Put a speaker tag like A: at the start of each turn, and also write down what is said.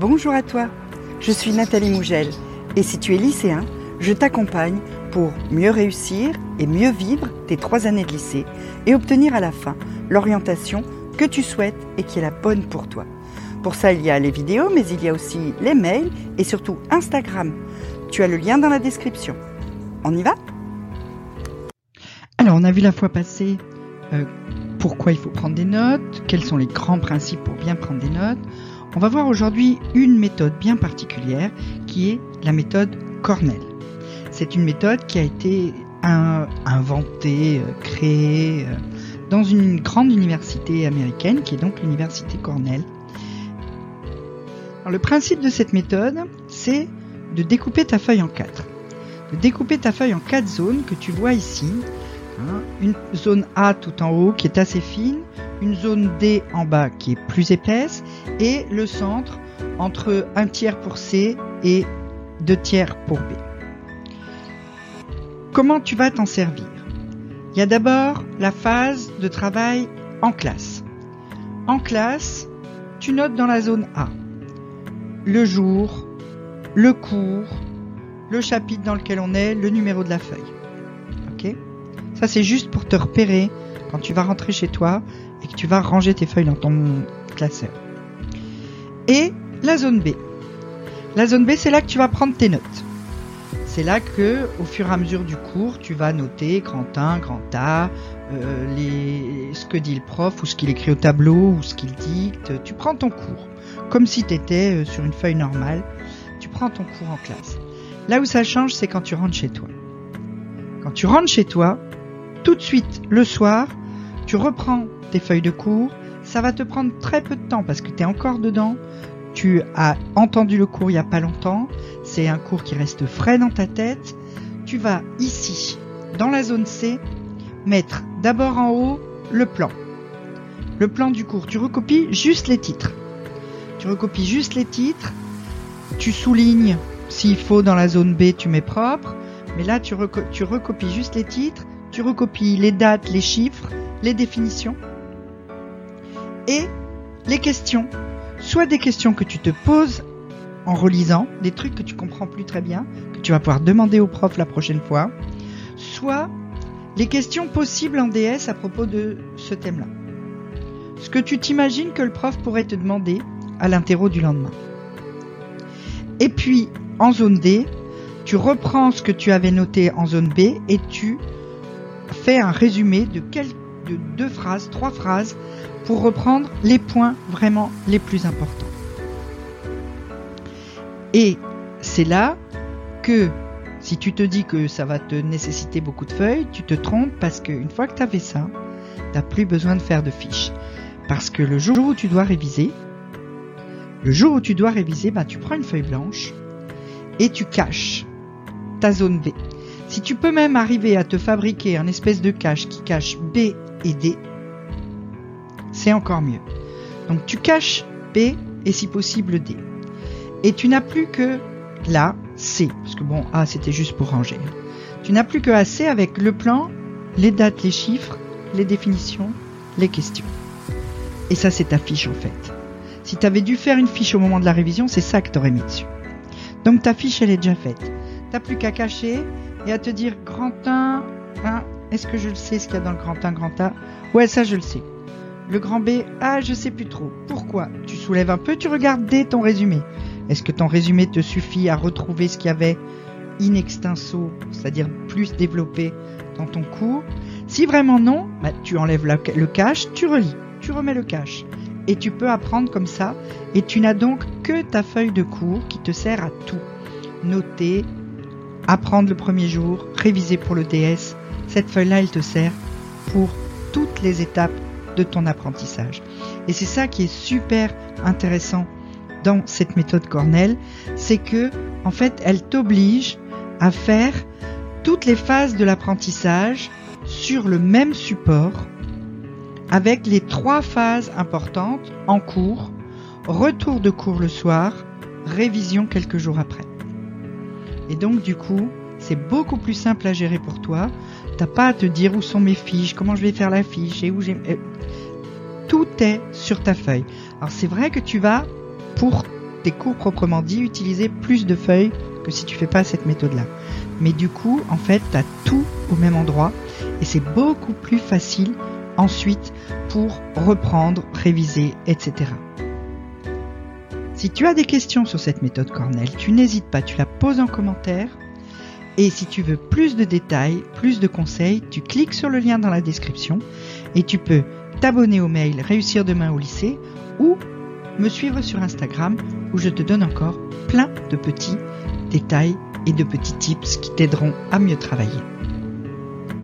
A: Bonjour à toi, je suis Nathalie Mougel et si tu es lycéen, je t'accompagne pour mieux réussir et mieux vivre tes trois années de lycée et obtenir à la fin l'orientation que tu souhaites et qui est la bonne pour toi. Pour ça, il y a les vidéos, mais il y a aussi les mails et surtout Instagram. Tu as le lien dans la description. On y va?
B: Alors, on a vu la fois passée euh, pourquoi il faut prendre des notes, quels sont les grands principes pour bien prendre des notes. On va voir aujourd'hui une méthode bien particulière qui est la méthode Cornell. C'est une méthode qui a été inventée, euh, créée euh, dans une grande université américaine qui est donc l'université Cornell. Le principe de cette méthode, c'est de découper ta feuille en quatre. De découper ta feuille en quatre zones que tu vois ici. Hein. une zone A tout en haut qui est assez fine, une zone D en bas qui est plus épaisse et le centre entre un tiers pour C et deux tiers pour B. Comment tu vas t'en servir? Il y a d'abord la phase de travail en classe. En classe, tu notes dans la zone A le jour, le cours, le chapitre dans lequel on est, le numéro de la feuille. Ok? Ça c'est juste pour te repérer quand tu vas rentrer chez toi et que tu vas ranger tes feuilles dans ton classeur. Et la zone B. La zone B, c'est là que tu vas prendre tes notes. C'est là que, au fur et à mesure du cours, tu vas noter grand 1, grand A, euh, ce que dit le prof ou ce qu'il écrit au tableau ou ce qu'il dicte. Tu prends ton cours comme si tu étais euh, sur une feuille normale. Tu prends ton cours en classe. Là où ça change, c'est quand tu rentres chez toi. Quand tu rentres chez toi, tout de suite, le soir, tu reprends tes feuilles de cours. Ça va te prendre très peu de temps parce que tu es encore dedans. Tu as entendu le cours il n'y a pas longtemps. C'est un cours qui reste frais dans ta tête. Tu vas ici, dans la zone C, mettre d'abord en haut le plan. Le plan du cours. Tu recopies juste les titres. Tu recopies juste les titres. Tu soulignes s'il faut dans la zone B, tu mets propre. Mais là, tu, tu recopies juste les titres. Tu recopies les dates, les chiffres les définitions et les questions. Soit des questions que tu te poses en relisant, des trucs que tu comprends plus très bien, que tu vas pouvoir demander au prof la prochaine fois, soit les questions possibles en DS à propos de ce thème-là. Ce que tu t'imagines que le prof pourrait te demander à l'interro du lendemain. Et puis, en zone D, tu reprends ce que tu avais noté en zone B et tu fais un résumé de deux phrases, trois phrases, pour reprendre les points vraiment les plus importants. Et c'est là que si tu te dis que ça va te nécessiter beaucoup de feuilles, tu te trompes parce qu'une fois que tu as fait ça, tu n'as plus besoin de faire de fiches. Parce que le jour où tu dois réviser, le jour où tu dois réviser, bah, tu prends une feuille blanche et tu caches ta zone B. Si tu peux même arriver à te fabriquer un espèce de cache qui cache B et D, c'est encore mieux. Donc tu caches B et si possible D. Et tu n'as plus que la C, parce que bon, A c'était juste pour ranger. Tu n'as plus que AC avec le plan, les dates, les chiffres, les définitions, les questions. Et ça c'est ta fiche en fait. Si tu avais dû faire une fiche au moment de la révision, c'est ça que tu aurais mis dessus. Donc ta fiche elle est déjà faite. T'as plus qu'à cacher et à te dire grand 1, hein, est-ce que je le sais ce qu'il y a dans le grand 1, grand A? Ouais, ça je le sais. Le grand B, ah, je sais plus trop. Pourquoi? Tu soulèves un peu, tu regardes dès ton résumé. Est-ce que ton résumé te suffit à retrouver ce qu'il y avait in extenso, c'est-à-dire plus développé dans ton cours? Si vraiment non, bah, tu enlèves le cache, tu relis, tu remets le cache. Et tu peux apprendre comme ça. Et tu n'as donc que ta feuille de cours qui te sert à tout. Noter, apprendre le premier jour, réviser pour le DS, cette feuille-là, elle te sert pour toutes les étapes de ton apprentissage. Et c'est ça qui est super intéressant dans cette méthode Cornell, c'est que, en fait, elle t'oblige à faire toutes les phases de l'apprentissage sur le même support, avec les trois phases importantes en cours, retour de cours le soir, révision quelques jours après. Et donc, du coup, c'est beaucoup plus simple à gérer pour toi. T'as pas à te dire où sont mes fiches, comment je vais faire la fiche où j'ai. Tout est sur ta feuille. Alors c'est vrai que tu vas, pour tes cours proprement dit, utiliser plus de feuilles que si tu fais pas cette méthode-là. Mais du coup, en fait, tu as tout au même endroit et c'est beaucoup plus facile ensuite pour reprendre, réviser, etc. Si tu as des questions sur cette méthode Cornell, tu n'hésites pas, tu la poses en commentaire. Et si tu veux plus de détails, plus de conseils, tu cliques sur le lien dans la description et tu peux t'abonner au mail Réussir demain au lycée ou me suivre sur Instagram où je te donne encore plein de petits détails et de petits tips qui t'aideront à mieux travailler.